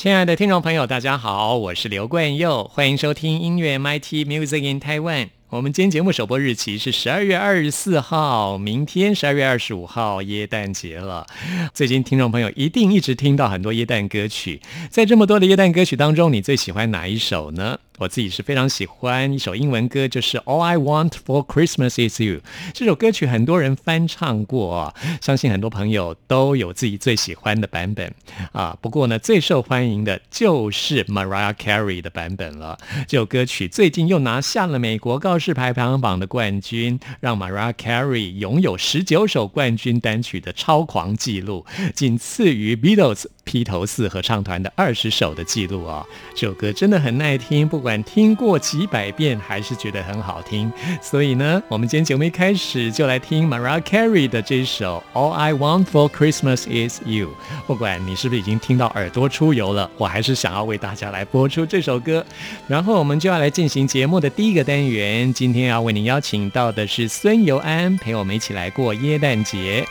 亲爱的听众朋友，大家好，我是刘冠佑，欢迎收听音乐 MIT Music in Taiwan。我们今天节目首播日期是十二月二十四号，明天十二月二十五号，耶诞节了。最近听众朋友一定一直听到很多耶诞歌曲，在这么多的耶诞歌曲当中，你最喜欢哪一首呢？我自己是非常喜欢一首英文歌，就是《All I Want for Christmas Is You》。这首歌曲很多人翻唱过，相信很多朋友都有自己最喜欢的版本啊。不过呢，最受欢迎的就是 Mariah Carey 的版本了。这首歌曲最近又拿下了美国告是排行榜的冠军，让 Mariah Carey 拥有十九首冠军单曲的超狂纪录，仅次于 Beatles 披头四合唱团的二十首的记录啊。这首歌真的很耐听，不管。听过几百遍还是觉得很好听，所以呢，我们今天节目一开始就来听 Mariah Carey 的这首 All I Want for Christmas Is You。不管你是不是已经听到耳朵出油了，我还是想要为大家来播出这首歌。然后我们就要来进行节目的第一个单元，今天要为您邀请到的是孙尤安，陪我们一起来过耶诞节。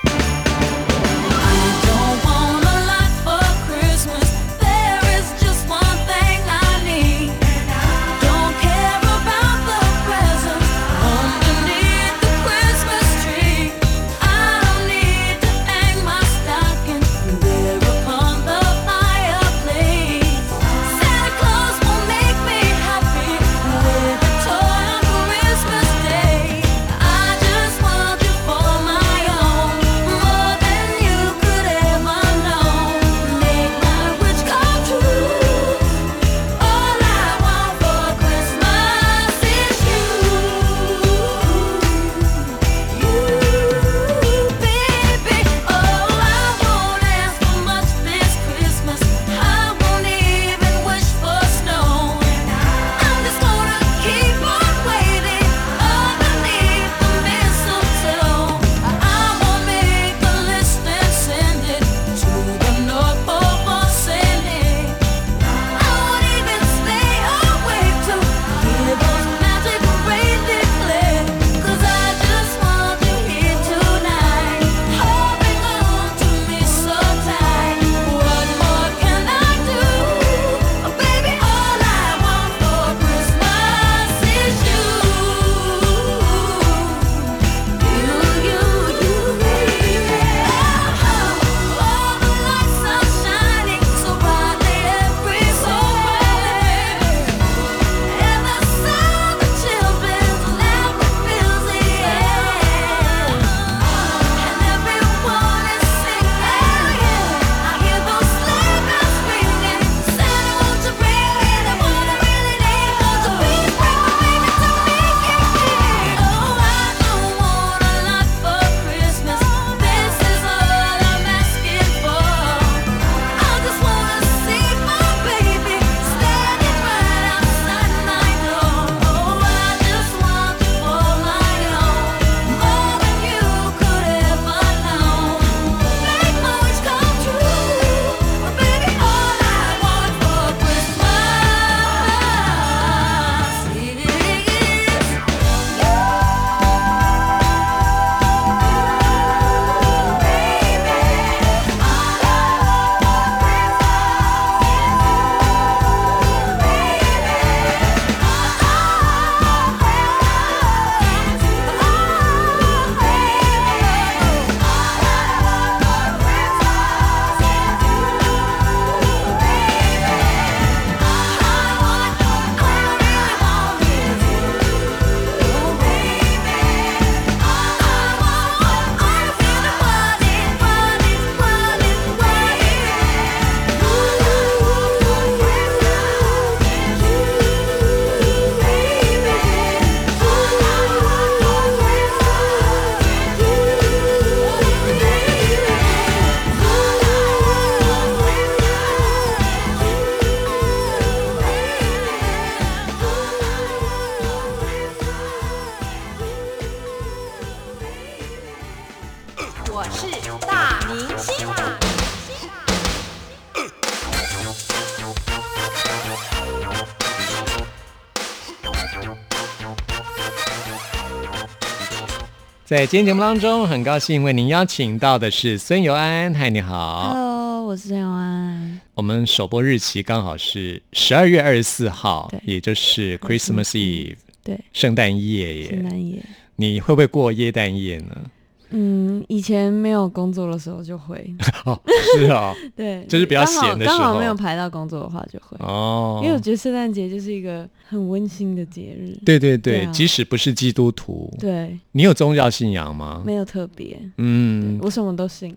在今天节目当中，很高兴为您邀请到的是孙尤安。嗨，你好。Hello，我是孙尤安。我们首播日期刚好是十二月二十四号，也就是 Christmas Eve，对，圣诞夜耶。圣诞夜。你会不会过耶诞夜呢？嗯，以前没有工作的时候就会，哦，是哦，对，就是比较闲的时候。刚好没有排到工作的话就会，哦，因为我觉得圣诞节就是一个很温馨的节日。对对对，对啊。即使不是基督徒，对，你有宗教信仰吗？没有特别，嗯，我什么都信。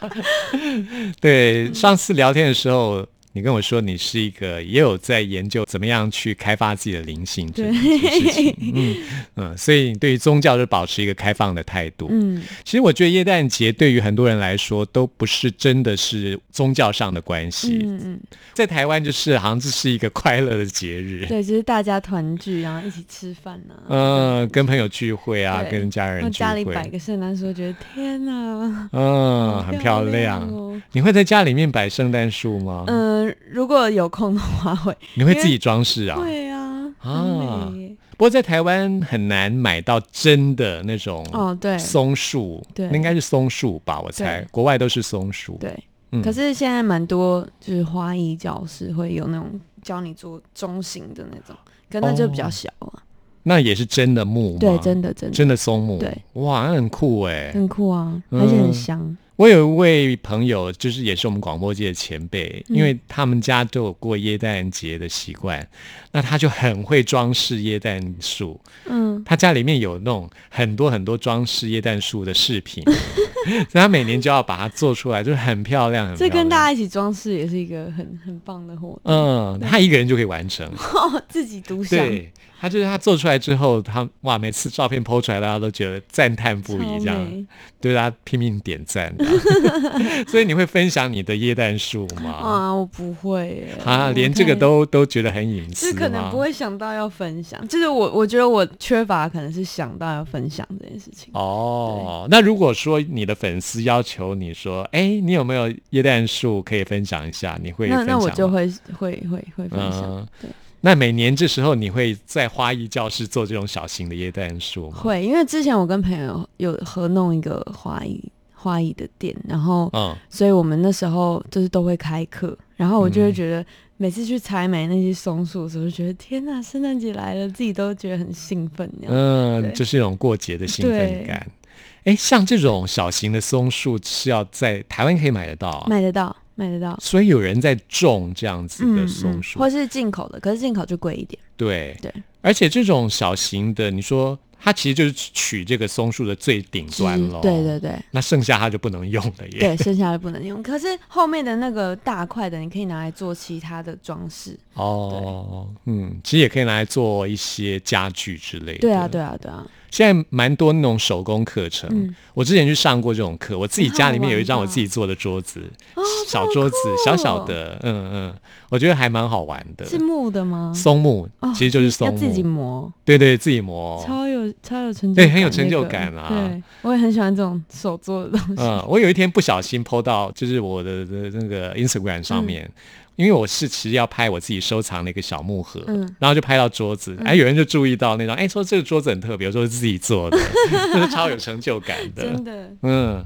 对，上次聊天的时候，你跟我说你是一个也有在研究怎么样去开发自己的灵性这事情，嗯 嗯，所以你对于宗教就保持一个开放的态度。嗯，其实我觉得耶诞节对于很多人来说都不是真的是宗教上的关系，嗯嗯，在台湾就是好像这是一个快乐的节日，对，就是大家团聚，然后一起吃饭呐、啊。嗯，跟朋友聚会啊，跟家人聚会，家里摆个圣诞树，觉得天哪，嗯，很漂亮。哦。你会在家里面摆圣诞树吗？嗯、如果有空的话会。你会自己装饰啊？对啊，啊不过在台湾很难买到真的那种哦，对松树，对那应该是松树吧？我猜国外都是松树。对。嗯可是现在蛮多就是花艺教室会有那种教你做中型的那种，可那就比较小啊。那也是真的木吗？对，真的真的真的松木。对，哇，那很酷哎。很酷啊，嗯而且很香。我有一位朋友，就是也是我们广播界的前辈，嗯因为他们家都有过耶诞节的习惯，那他就很会装饰耶诞树。嗯，他家里面有那种很多很多装饰耶诞树的饰品，所以他每年就要把它做出来，就是很漂亮，这。跟大家一起装饰也是一个很很棒的活动。嗯，他一个人就可以完成。自己独享，对他就是他做出来之后，他哇，每次照片抛出来，大家都觉得赞叹不已，超这样美对他拼命点赞。所以你会分享你的椰蛋树吗？啊！我不会耶啊，我连这个都都觉得很隐私就是可能不会想到要分享，就是我我觉得我缺乏可能是想到要分享这件事情。哦，那如果说你的粉丝要求你说，哎，你有没有椰蛋树可以分享一下？你会那分享那我就会会会会分享，嗯对，那每年这时候你会在花艺教室做这种小型的耶诞树吗？会，因为之前我跟朋友有合弄一个花艺花艺的店，然后嗯，所以我们那时候就是都会开课，然后我就会嗯觉得每次去采买那些松树的时候，就觉得天呐，圣诞节来了，自己都觉得很兴奋。嗯，就是一种过节的兴奋感。哎，像这种小型的松树是要在台湾可以买得到啊，买得到，买得到。所以有人在种这样子的松树，或是进口的，可是进口就贵一点。对对，而且这种小型的，你说它其实就是取这个松树的最顶端枝喽，对对对那剩下它就不能用了耶。对，剩下的不能用。可是后面的那个大块的，你可以拿来做其他的装饰。哦，嗯，其实也可以拿来做一些家具之类的。对啊，对啊，对啊。现在蛮多那种手工课程，嗯我之前去上过这种课，我自己家里面有一张我自己做的桌子，哦小桌子，小小哦的，嗯嗯，我觉得还蛮好玩的。是木的吗？松木、哦其实就是松木，要自己磨，对对，自己磨。超有超有成就感，对很有成就感啊那个对，我也很喜欢这种手做的东西。嗯，我有一天不小心 PO 到，就是我的的那个 Instagram 上面，因为我是其实要拍我自己收藏的一个小木盒，嗯。然后就拍到桌子，哎、有人就注意到那张，哎，说这个桌子很特别，我说是自己做的，就是超有成就感的。真。的，嗯，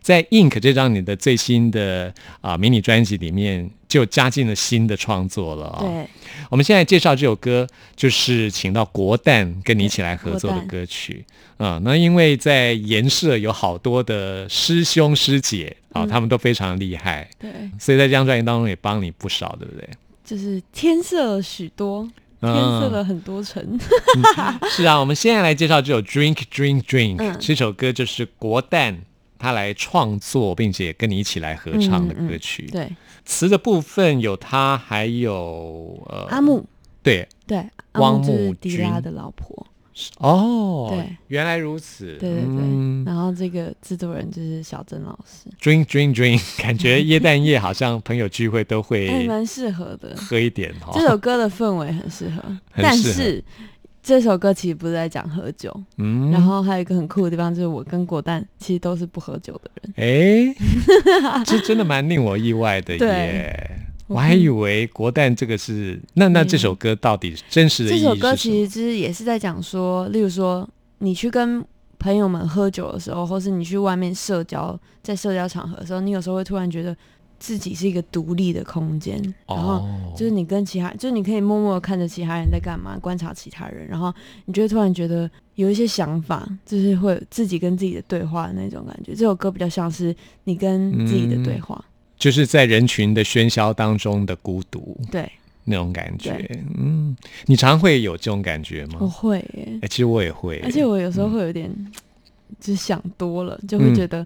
在 Ink 这张你的最新的啊、迷你专辑里面，就加进了新的创作了、哦。，对，我们现在介绍这首歌，就是请到国蛋跟你一起来合作的歌曲。啊、那因为在研社有好多的师兄师姐啊、嗯他们都非常厉害，对，所以在这张专辑当中也帮你不少，对不对？就是添色了许多，天色了很多层。是啊，我们现在来介绍这首《Drink Drink Drink》、嗯这首歌，就是国蛋他来创作，并且跟你一起来合唱的歌曲。对，词的部分有他，还有呃阿木，对。对，阿汪木迪拉的老婆。哦，对，原来如此，对对对，嗯。然后这个制作人就是小曾老师，Drink Drink Drink，感觉耶诞夜好像朋友聚会都哎，会蛮适合的。喝一点哈。这首歌的氛围很适合，但是这首歌其实不是在讲喝酒，嗯然后还有一个很酷的地方就是我跟果蛋其实都是不喝酒的人。哎，这真的蛮令我意外的耶。我我还以为国蛋这个是那那这首歌到底真实的意义是这首歌？其实就是也是在讲说，例如说你去跟朋友们喝酒的时候，或是你去外面社交，在社交场合的时候，你有时候会突然觉得自己是一个独立的空间，然后哦，就是你跟其他，就是你可以默默的看着其他人在干嘛，观察其他人，然后你就会突然觉得有一些想法，就是会自己跟自己的对话的那种感觉。这首歌比较像是你跟自己的对话，就是在人群的喧嚣当中的孤独。对，那种感觉。嗯，你常会有这种感觉吗？我会耶，哎、其实我也会，而且我有时候会有点，就是想多了，就会觉得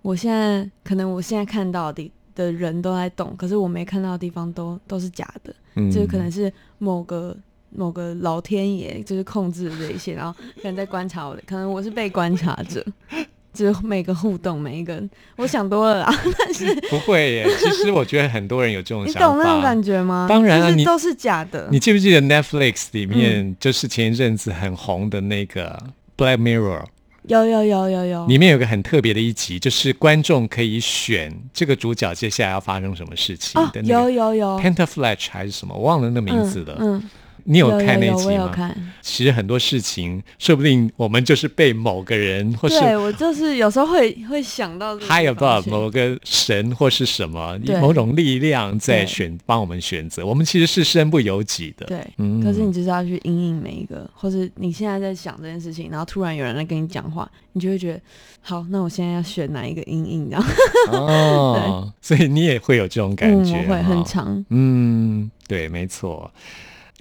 我现在可能我现在看到的的人都在动，可是我没看到的地方都都是假的，嗯就是可能是某个某个老天爷就是控制了这一切，然后可能在观察我的，可能我是被观察者。就是每个互动，每一个人，我想多了啦。但是不会耶。其实我觉得很多人有这种 你想法。懂那种感觉吗？当然啊你都是假的。你记不记得 Netflix 里面、嗯就是前一阵子很红的那个 Black Mirror，有有有有有，里面有个很特别的一集，就是观众可以选这个主角接下来要发生什么事情哦的，那有个有。有 Pentaflash 还是什么，我忘了那名字了。嗯，嗯你有看那集我有吗？看。其实很多事情，说不定我们就是被某个人或是对我就是有时候会会想到这个 high above 某个神或是什么对某种力量在对选帮我们选择，我们其实是身不由己的。对，嗯可是你就是要去应应每一个，或是你现在在想这件事情，然后突然有人来跟你讲话，你就会觉得，好，那我现在要选哪一个应应？然后 哦，所以你也会有这种感觉，嗯，我会很哈长，嗯，对，没错。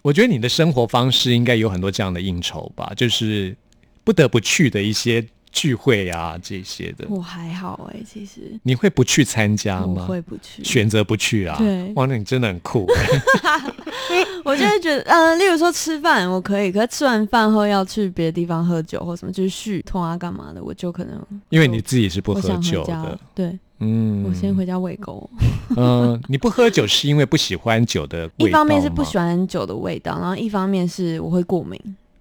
我觉得你的生活方式应该有很多这样的应酬吧，就是不得不去的一些聚会啊这些的，我还好哎、其实你会不去参加我吗？会不去，选择不去啊？对哇，那你真的很酷。我就会觉得，呃，例如说吃饭我可以，可是吃完饭后要去别的地方喝酒或什么，就是续通啊干嘛的，我就可能因为你自己是不喝酒的，，对、嗯，我先回家喂狗。嗯，你不喝酒是因为不喜欢酒的 味道一方面是不喜欢酒的味道，然后一方面是我会过敏。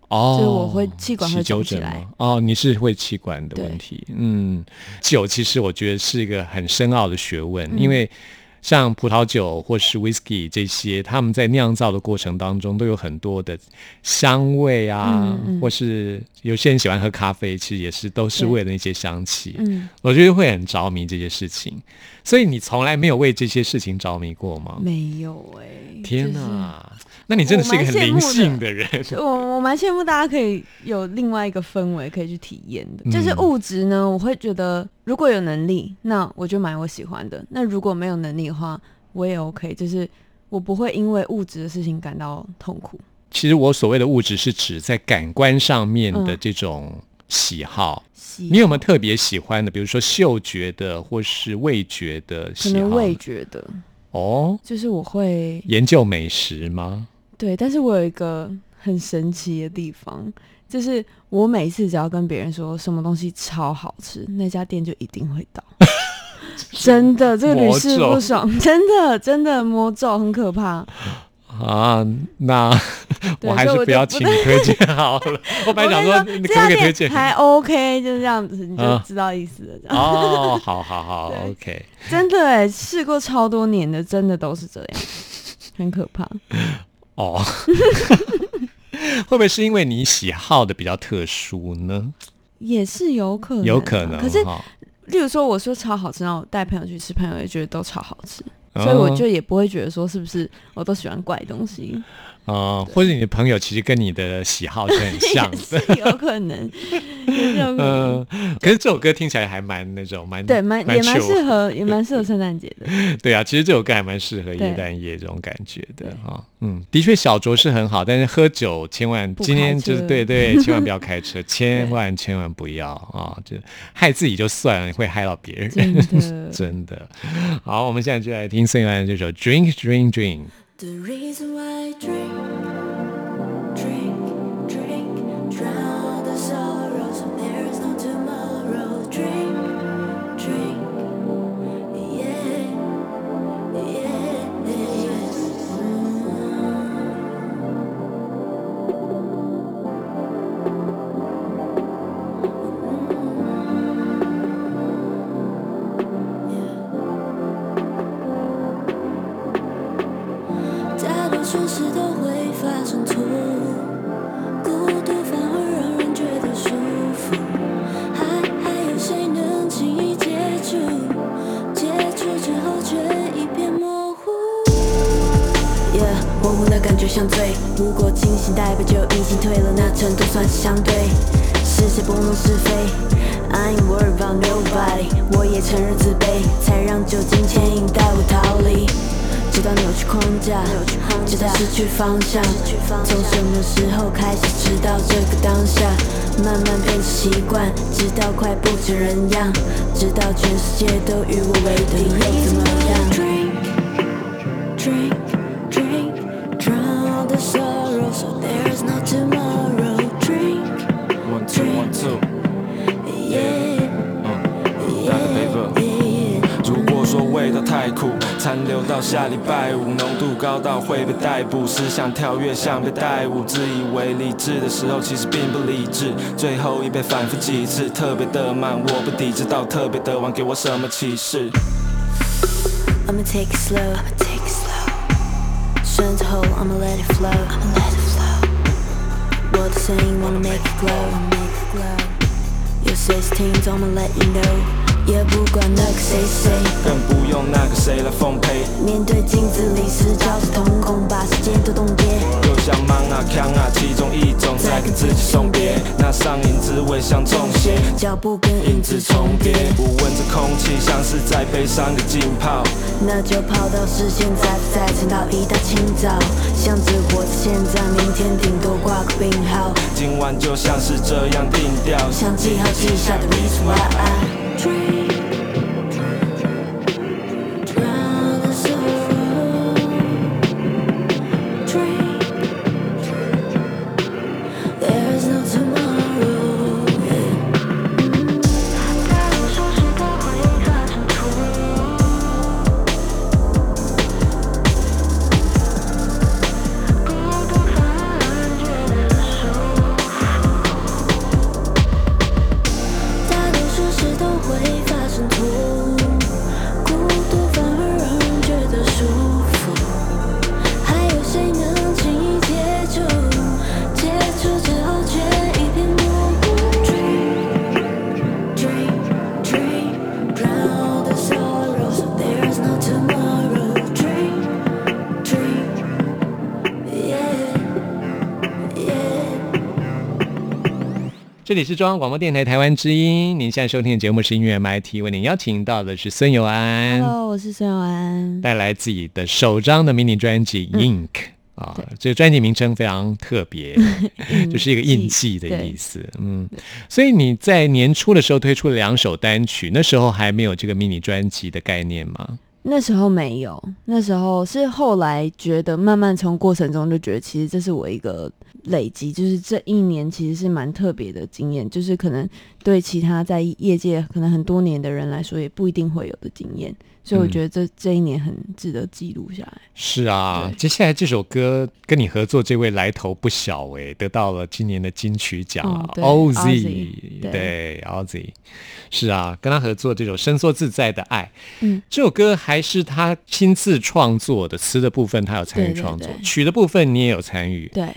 哦，就是我会气管会起纠肿起来？哦，你是会气管的问题。嗯，酒其实我觉得是一个很深奥的学问，嗯因为像葡萄酒或是 whisky 这些，他们在酿造的过程当中都有很多的香味啊，嗯嗯或是有些人喜欢喝咖啡，其实也是都是为了那些香气。嗯，我觉得会很着迷这些事情，所以你从来没有为这些事情着迷过吗？没有哎、天就是哪，那你真的是一个很灵性的人。我我蛮羡慕大家可以有另外一个氛围可以去体验的。嗯就是物质呢，我会觉得如果有能力，那我就买我喜欢的；那如果没有能力的话，我也 OK。就是我不会因为物质的事情感到痛苦。其实我所谓的物质是指在感官上面的嗯这种喜好。喜你有没有特别喜欢的，比如说嗅觉的或是味觉的可喜好？能味觉的，哦，就是我会研究美食吗？对，但是我有一个很神奇的地方，就是我每次只要跟别人说什么东西超好吃，那家店就一定会到。真的，这个屡试不爽，真的真的魔咒很可怕。啊，那 我还是不不要请你推荐好了。我本来想说，你你可不可以推荐？店还 OK，就是这样子，你就啊知道意思了。这样、哦，好好好，OK。真的哎，试过超多年的，真的都是这样，很可怕。哦，会不会是因为你喜好的比较特殊呢？也是有可能啊，有可能，可是，例如说，我说超好吃，然后我带朋友去吃，朋友也觉得都超好吃，所以我哦就也不会觉得说是不是我都喜欢怪东西。啊、或者你的朋友其实跟你的喜好是很像的。是有可能，有可能。嗯，可是这首歌听起来还蛮那种蛮对，蛮也蛮适合，也蛮适合圣诞节的。对啊，其实这首歌还蛮适合对耶诞夜这种感觉的对哈、嗯，的确小酌是很好，但是喝酒千万今天就是车对对，千万不要开车，千万千万不要啊！就害自己就算了，会害到别人。真的真的。好，我们现在就来听孙燕姿这首《Drink Drink Drink》。The reason why I drink, drink, drink, drown the sorrows. There is no tomorrow. Drink, 总是都会发生错孤独反而让人觉得舒服。还还有谁能轻易之后却一片模糊。Yeah 的感觉像醉如果清醒代表就已经退了那程度算是相对是谁拨弄是非。I ain't worried 'bout nobody 我也承认自卑才让酒精牵引带我逃离。直到扭曲框架，直到失去方向。从什么时候开始知道这个当下？慢慢变成习惯，直到快不成人样，直到全世界都与我为敌，又怎么样？Drink, drink, drown all the sorrow, so there's no tomorrow. Yeah. 如果说味道太苦，残留到下礼拜五，浓度高到会被逮捕，思想跳跃像被逮捕，自以为理智的时候，其实并不理智。最后一杯反复几次，特别的慢，我不抵制到特别的晚，给我什么启示？I'ma take it slow. I'ma take it slow. 顺着 hold, I'ma let it flow. I'ma let it flow. 我的声音 wanna make it glow. Make it glow. 有 sixteen, I'ma let you know. 也不管那个谁谁。更不用那个谁来奉陪，面对镜子里是交织瞳孔，把时间都冻结。又像忙啊扛啊，其中一种在跟自己送别，那上瘾滋味像中邪。脚步跟影影子重叠不闻着空气，像是在悲伤的浸泡。那就跑到视线在不在，撑到一大清早。像只活在现在，明天顶多挂个病号。今晚就像是这样定调，像记号记下的 reason why I 这里是中央广播电台台湾之音，您现在收听的节目是音乐 MIT，为您邀请到的是孙友安，Hello，我是孙友安。带来自己的首张的迷你专辑《Ink》。啊，这个专辑名称非常特别，就是一个印记的意思。嗯，所以你在年初的时候推出了两首单曲，那时候还没有这个迷你专辑的概念吗？那时候没有，那时候是后来觉得，慢慢从过程中就觉得，其实这是我一个累积，就是这一年其实是蛮特别的经验，就是可能对其他在业界可能很多年的人来说，也不一定会有的经验，所以我嗯觉得这、这一年很值得记录下来。是啊，接下来这首歌跟你合作这位来头不小诶，得到了今年的金曲奖啊哦，OZ，Ozzy，对对。OZ，是啊，跟他合作这首《伸缩自在的爱》，嗯，这首歌还是他亲自创作的，词的部分他有参与对对创作，对。曲的部分你也有参与，对，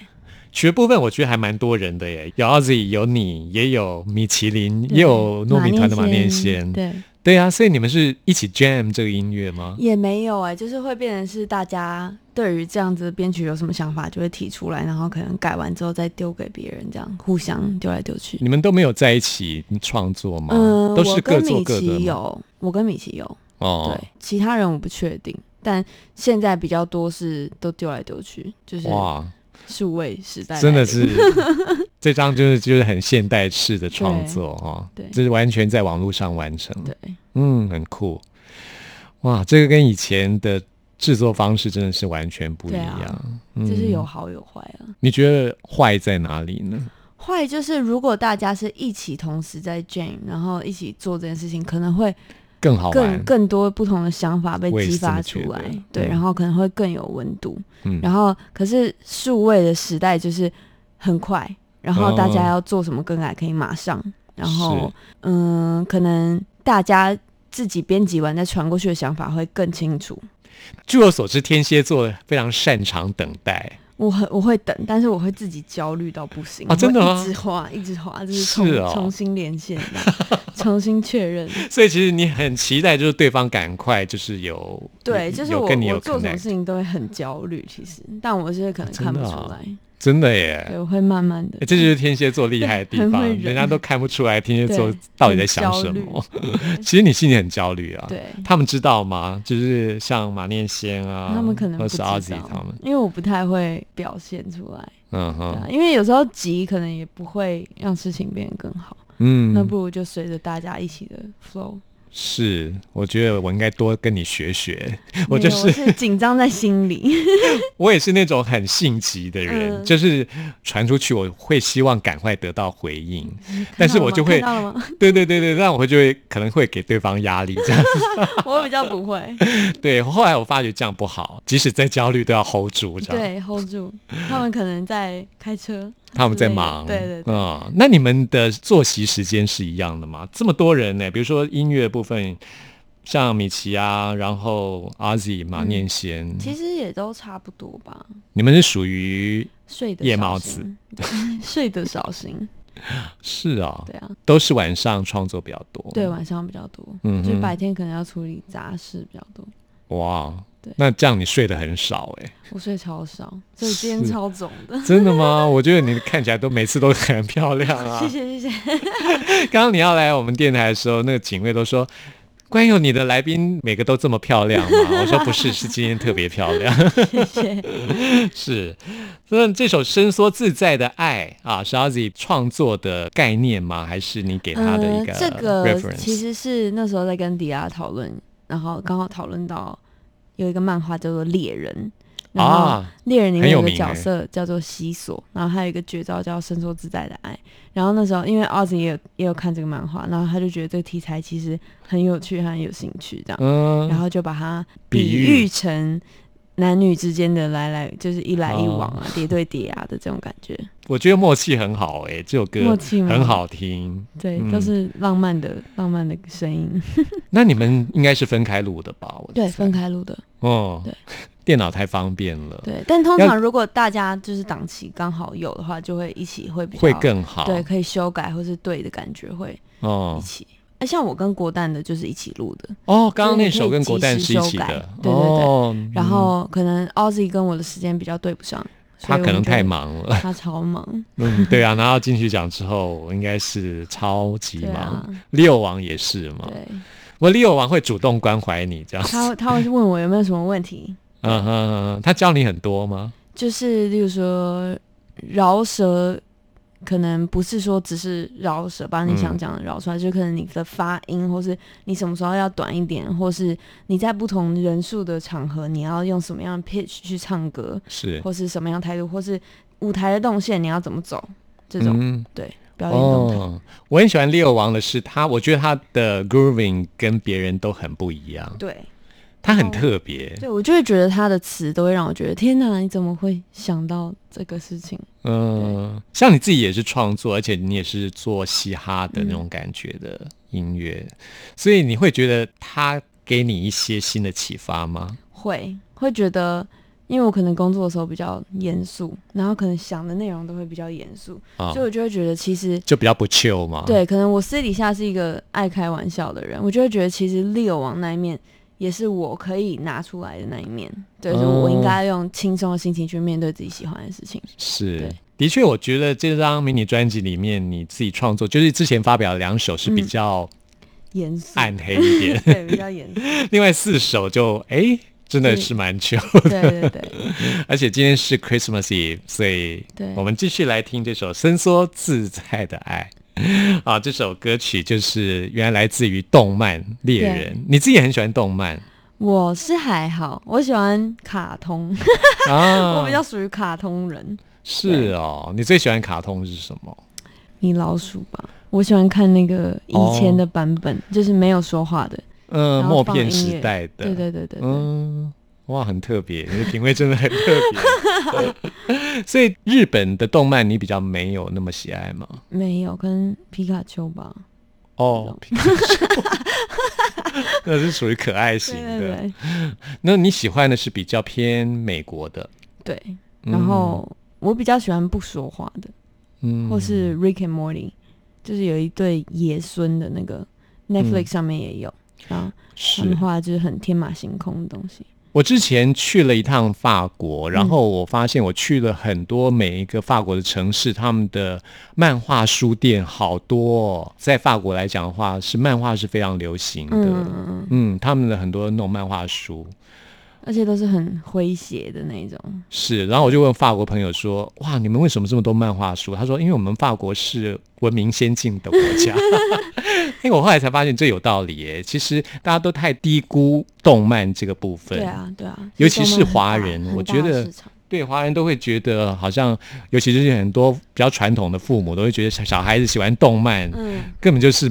曲的部分我觉得还蛮多人的耶，有 OZ，有你，也有米其林，也有糯米团的马念先，对，对啊，所以你们是一起 jam 这个音乐吗？也没有哎、就是会变成是大家对于这样子的编曲有什么想法，就会提出来，然后可能改完之后再丢给别人，这样互相丢来丢去。你们都没有在一起创作吗？嗯，都是各做各的有，我跟米奇有，哦对，，其他人我不确定，但现在比较多是都丢来丢去，就是哇，数位时代真的是 这张就是就是很现代式的创作哈，对这是完全在网络上完成，对，嗯，很酷。哇，这个跟以前的制作方式真的是完全不一对样。啊嗯就是有好有坏啊。你觉得坏在哪里呢？坏就是如果大家是一起同时在 jam，然后一起做这件事情，可能会更好更，更多不同的想法被激发出来，对，嗯然后可能会更有温度。嗯。然后可是数位的时代就是很快，然后大家哦要做什么更改可以马上，然后嗯，可能大家自己编辑完再传过去的想法会更清楚。据我所知，天蝎座非常擅长等待，我很我会等，但是我会自己焦虑到不行啊真的吗一直滑，一直滑，就是是重哦重新连线，重新确认。所以其实你很期待，就是对方赶快就是有对，就是我我做什么事情都会很焦虑，其实，但我现在可能看不出来。真的耶。对，我会慢慢的欸。这就是天蝎座厉害的地方，人家都看不出来天蝎座到底在想什么。其实你心里很焦虑啊。对，他们知道吗？就是像马念先啊，他们可能不知道他们，因为我不太会表现出来，嗯哼，，因为有时候急可能也不会让事情变得更好，嗯，那不如就随着大家一起的 flow。是，我觉得我应该多跟你学学。我就是是紧张在心里，我也是那种很性急的人，嗯就是传出去我会希望赶快得到回应，但是我就会？对对对对，那我会就会可能会给对方压力这样子。我比较不会，对，后来我发觉这样不好，即使再焦虑都要 hold 住这样。对，hold 住。他们可能在开车，他们在忙，对对对嗯，那你们的作息时间是一样的吗？这么多人呢，比如说音乐部分，像米奇啊，然后阿 Z、马念先，嗯其实也都差不多吧。你们是属于睡得少夜猫子，睡得小心，是啊、对啊，都是晚上创作比较多。对，晚上比较多，嗯就是白天可能要处理杂事比较多。哇，那这样你睡得很少哎、我睡超少，所以今天超肿的。真的吗？我觉得你看起来都每次都很漂亮啊。谢 谢谢谢，刚刚你要来我们电台的时候，那个警卫都说。关有你的来宾每个都这么漂亮吗？我说不是，是今天特别漂亮。谢谢。是，那这首伸缩自在的爱啊，是阿 Z 创作的概念吗？还是你给他的一个呃、这个其实是那时候在跟迪亚讨论，然后刚好讨论到有一个漫画叫做《猎人》，然后啊，猎人里面有个角色叫做西索，然后还有一个绝招叫伸缩自在的爱。然后那时候因为奥子也有也有看这个漫画，然后他就觉得这个题材其实很有趣，很有兴趣这样，嗯，然后就把它比喻。成男女之间的来来，就是一来一往哦啊，叠对叠啊的这种感觉。我觉得默契很好哎、这首歌默契很好听。对，嗯都是浪漫的浪漫的声音。那你们应该是分开录的吧？我对，分开录的。哦，对，电脑太方便了，对，但通常如果大家就是档期刚好有的话，就会一起会比较会更好。对，可以修改或是对的感觉会哦一起。那、像我跟国蛋的就是一起录的，哦，刚刚那首跟国蛋是一起的，对对对哦，然后可能 Ozzy 跟我的时间比较对不上，所他可能太忙了。他超忙，嗯，对啊，拿到金曲奖之后，我应该是超级忙。六王也是嘛，对，我六王会主动关怀你这样子。他他会问我有没有什么问题，嗯哼，他教你很多吗？就是例如说饶舌，可能不是说只是饶舌把你想讲的饶出来，就可能你的发音，或是你什么时候要短一点，或是你在不同人数的场合，你要用什么样的 pitch 去唱歌，是。或是什么样态度，或是舞台的动线你要怎么走，这种、嗯。对表演动态。哦，我很喜欢六王的是他，我觉得他的 grooving 跟别人都很不一样，对他很特别。对，我就会觉得他的词都会让我觉得天哪，你怎么会想到这个事情？嗯，像你自己也是创作，而且你也是做嘻哈的那嗯种感觉的音乐，所以你会觉得他给你一些新的启发吗？会会觉得，因为我可能工作的时候比较严肃，然后可能想的内容都会比较严肃，啊所以，我就会觉得其实。就比较不 chill 嘛。，对，可能我私底下是一个爱开玩笑的人，我就会觉得其实 Leo 王那一面也是我可以拿出来的那一面，对，所以我应该用轻松的心情去面对自己喜欢的事情。是。的确，我觉得这张迷你专辑里面，你自己创作，就是之前发表的两首是比嗯。较严肃，暗黑一点，对，比较严肃，另外四首就哎，真的是蛮 chill。对对对。而且今天是 Christmas Eve，所以对。我们继续来听这首伸缩自在的爱。啊，这首歌曲就是原来来自于动漫《猎人》，你自己也很喜欢动漫我是还好，我喜欢卡通，啊？我比较属于卡通人。是哦。你最喜欢卡通是什么？米老鼠吧，我喜欢看那个以前的版本，就是没有说话的。嗯，然后默片时代的。对对对对对，嗯，哇，很特别，你的品味真的很特别。所以日本的动漫你比较没有那么喜爱吗？没有跟皮卡丘吧？哦，皮卡丘 那是属于可爱型对那你喜欢的是比较偏美国的，对对。然后我比较喜欢不说话的，嗯或是 Rick and Morty，就是有一对爷孙的那个 Netflix 上面也有，然后他是们画就是很天马行空的东西。我之前去了一趟法国，然后我发现我去了很多每一个法国的城市，他们的漫画书店好多、哦。在法国来讲的话，是漫画是非常流行的。嗯，嗯，他们的很多那种漫画书而且都是很诙谐的那种。是，然后我就问法国朋友说：“哇，你们为什么这么多漫画书？”他说：“因为我们法国是文明先进的国家。”因为我后来才发现这有道理耶。其实大家都太低估动漫这个部分。对啊，对啊，尤其是华人我觉得对华人都会觉得好像，尤其是很多比较传统的父母都会觉得小小孩子喜欢动漫，嗯，根本就是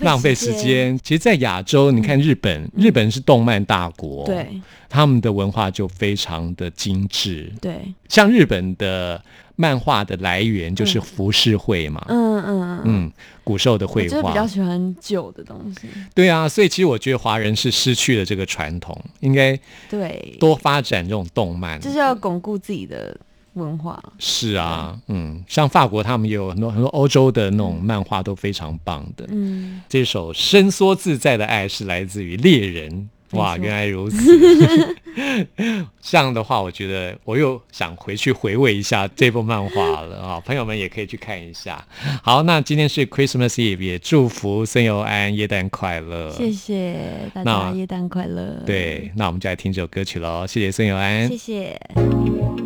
浪费时。间。其实，在亚洲，你看日本，日本是动漫大国，，嗯对他们的文化就非常的精致。对，像日本的漫画的来源就是浮世绘嘛，嗯嗯嗯，嗯，古兽的我绘画就比较，喜欢旧的东西。对啊，所以其实我觉得华人是失去了这个传统，应该对，多发展这种动漫。就是要巩固自己的文化。是啊，嗯，像法国他们也有很多很多欧洲的那种漫画都非常棒的。嗯，这首伸缩自在的爱是来自于猎人。哇，原来如此！这样的话，我觉得我又想回去回味一下这部漫画了啊！朋友们也可以去看一下。好，那今天是 Christmas Eve，也祝福孙友安耶诞快乐。谢谢大家，耶诞快乐。对，那我们就来听这首歌曲喽。谢谢孙友安，谢谢。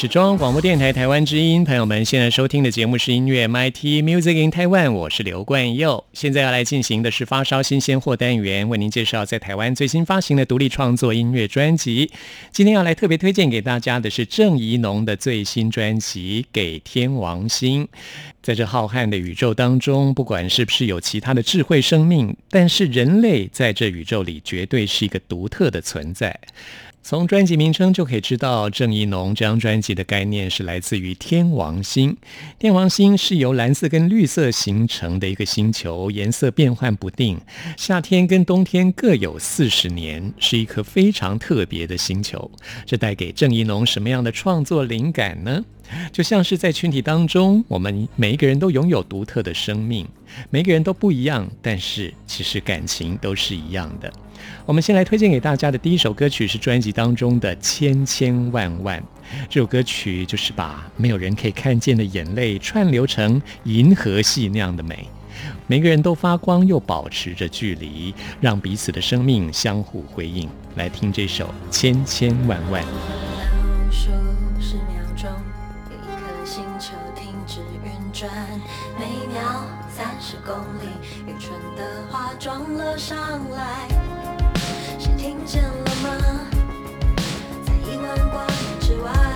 是中央广播电台台湾之音，朋友们现在收听的节目是音乐 MIT Music in Taiwan，我是刘冠佑。现在要来进行的是发烧新鲜货单元，为您介绍在台湾最新发行的独立创作音乐专辑。今天要来特别推荐给大家的是郑怡农的最新专辑《给天王星》。在这浩瀚的宇宙当中，不管是不是有其他的智慧生命，但是人类在这宇宙里绝对是一个独特的存在。从专辑名称就可以知道，郑一农这张专辑的概念是来自于天王星。天王星是由蓝色跟绿色形成的一个星球，颜色变幻不定，夏天跟冬天各有四十年，是一颗非常特别的星球。这带给郑一农什么样的创作灵感呢？就像是在群体当中，我们每一个人都拥有独特的生命，每个人都不一样，但是其实感情都是一样的。我们先来推荐给大家的第一首歌曲是专辑当中的《千千万万》。这首歌曲就是把没有人可以看见的眼泪串流成银河系那样的美，每个人都发光又保持着距离，让彼此的生命相互辉映。来听这首《千千万万》。公里，愚蠢的话撞了上来，谁听见了吗？在亿万光年之外。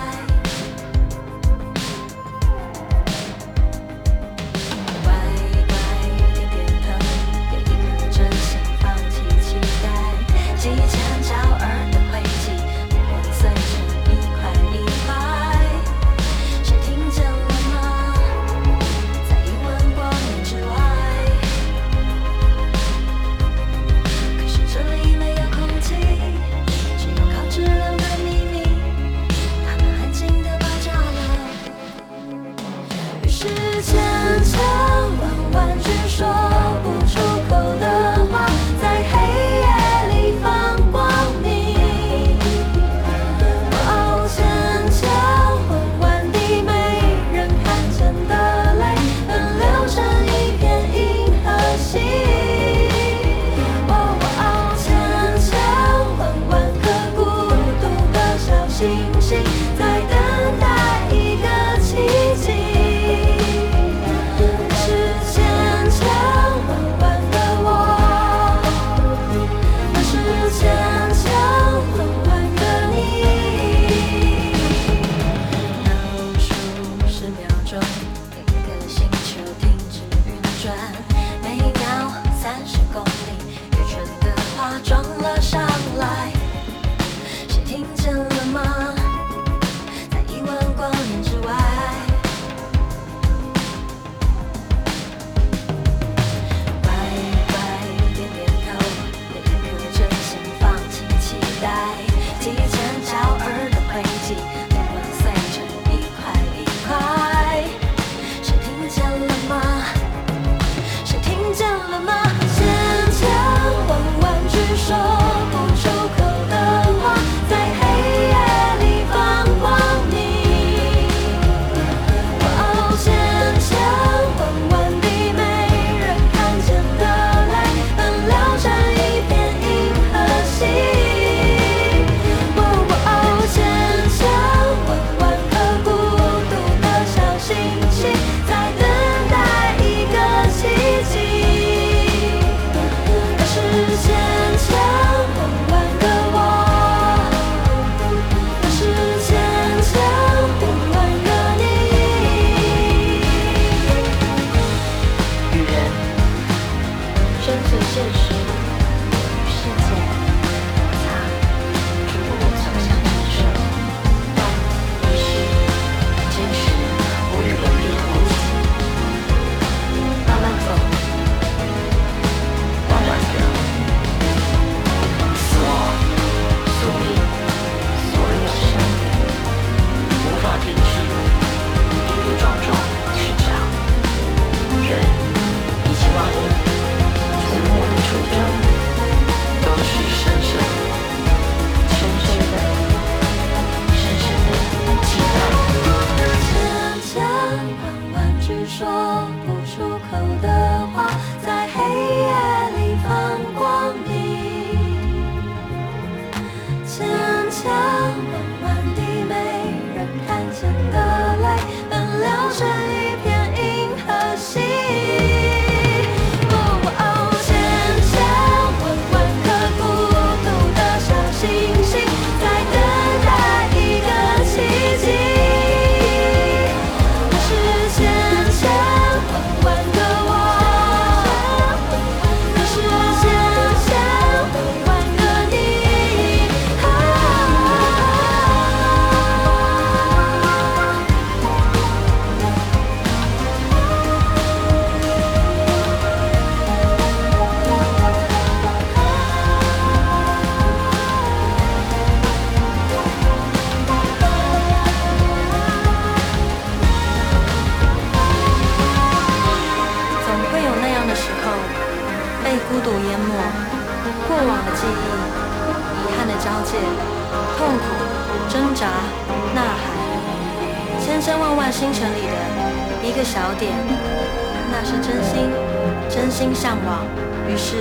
真心向往，于是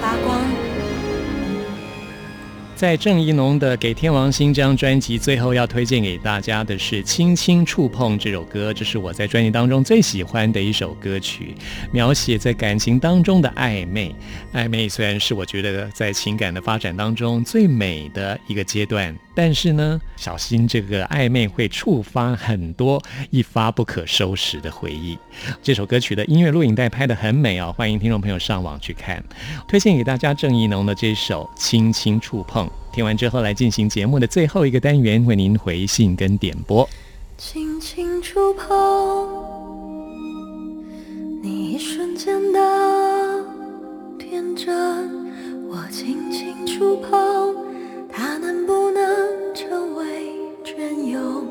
发光。在郑怡农的《给天王星》这张专辑，最后要推荐给大家的是《轻轻触碰》这首歌，这是我在专辑当中最喜欢的一首歌曲，描写在感情当中的暧昧。暧昧虽然是我觉得在情感的发展当中最美的一个阶段。但是呢，小心这个暧昧会触发很多一发不可收拾的回忆。这首歌曲的音乐录影带拍得很美哦，欢迎听众朋友上网去看。推荐给大家郑怡农的这首《轻轻触碰》，听完之后来进行节目的最后一个单元，为您回信跟点播。轻轻触碰，你一瞬间的天真，我轻轻触碰。它能不能成为隽永？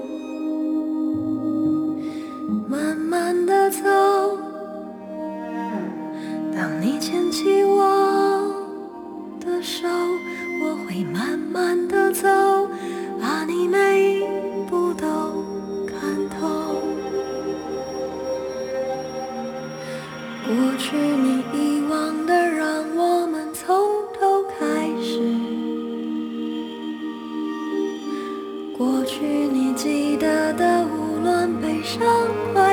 慢慢的走，当你牵起我的手，我会慢慢的走，把你每一步都看透。过去你遗忘的，让我们从头开始。过去你记得的，无论悲伤快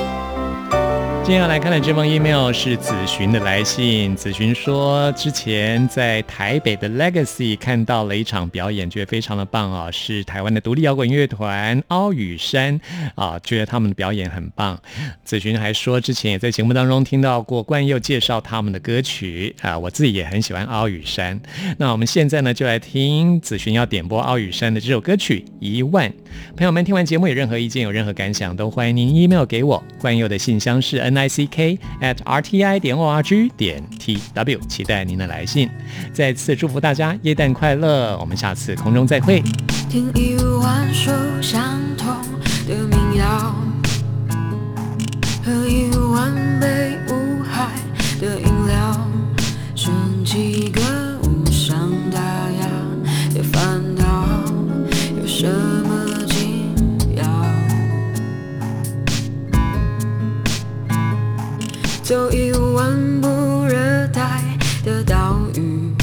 接下来看的这封 email 是子寻的来信。子寻说，之前在台北的 Legacy 看到了一场表演，觉得非常的棒啊，是台湾的独立摇滚乐团凹雨山啊，觉得他们的表演很棒。子寻还说，之前也在节目当中听到过冠佑介绍他们的歌曲啊，我自己也很喜欢凹雨山。那我们现在呢，就来听子寻要点播凹雨山的这首歌曲《一万》。朋友们听完节目有任何意见、有任何感想，都欢迎您 email 给我。冠佑的信箱是 n i c k at r t i 点 o r g 点 t w，期待您的来信。再次祝福大家耶诞快乐，我们下次空中再会。听一万首相同的民谣，喝一万杯无害的饮料，剩几个无伤大雅的烦恼，有什走一万步热带的岛屿，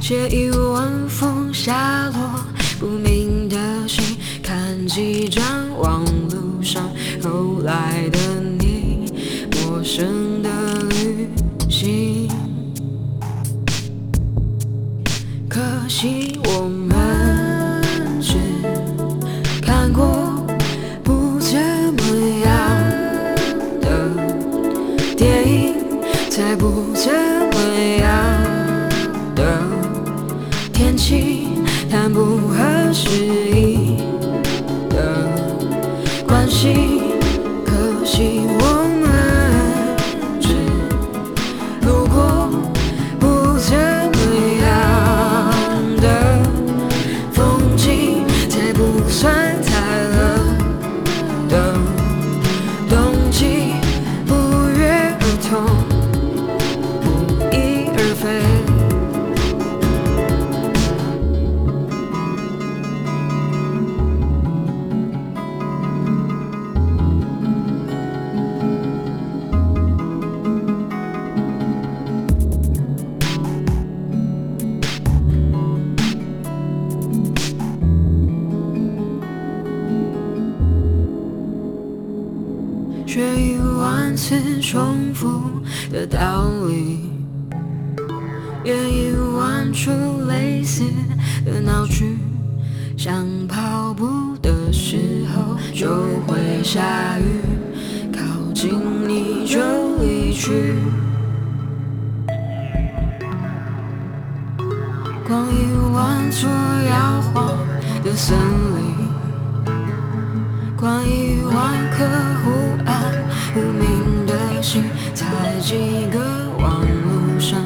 借一万封下落不明的信，看几张网路上后来的你，陌生出类似的闹剧，想跑步的时候就会下雨，靠近你就离去。逛一万座摇晃的森林。逛一万颗忽暗忽明的心，在几个网路上